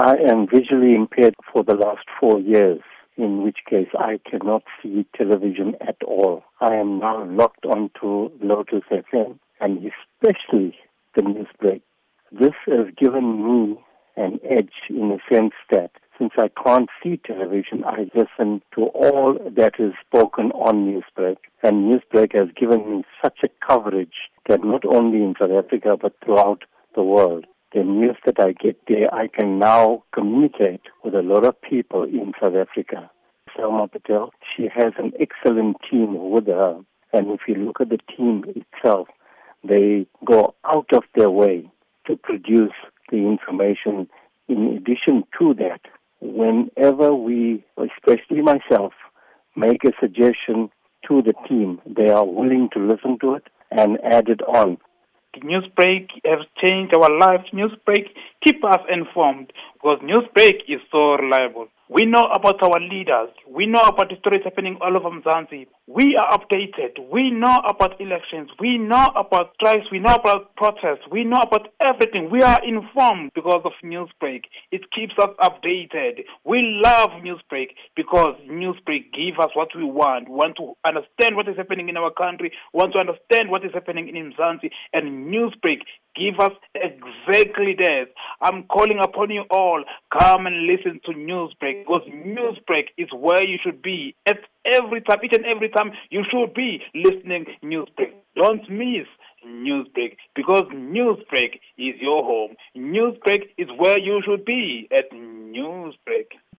I am visually impaired for the last four years, in which case I cannot see television at all. I am now locked onto Lotus FM and especially the news break. This has given me an edge in the sense that since I can't see television, I listen to all that is spoken on Newsbreak. And Newsbreak has given me such a coverage that not only in South Africa but throughout the world. The news that I get there, I can now communicate with a lot of people in South Africa. Selma Patel, she has an excellent team with her. And if you look at the team itself, they go out of their way to produce the information. In addition to that, whenever we, especially myself, make a suggestion to the team, they are willing to listen to it and add it on. Newsbreak has changed our lives. Newsbreak keep us informed because Newsbreak is so reliable. We know about our leaders. We know about the stories happening all over Mzansi. We are updated. We know about elections. We know about strikes. We know about protests. We know about everything. We are informed because of Newsbreak. It keeps us updated. We love Newsbreak because Newsbreak gives us what we want. We want to understand what is happening in our country. We want to understand what is happening in Mzansi. And Newsbreak give us exactly that. I'm calling upon you all. Come and listen to Newsbreak because Newsbreak is where you should be at every time, each and every time you should be listening Newsbreak. Don't miss Newsbreak because Newsbreak is your home. Newsbreak is where you should be at Newsbreak.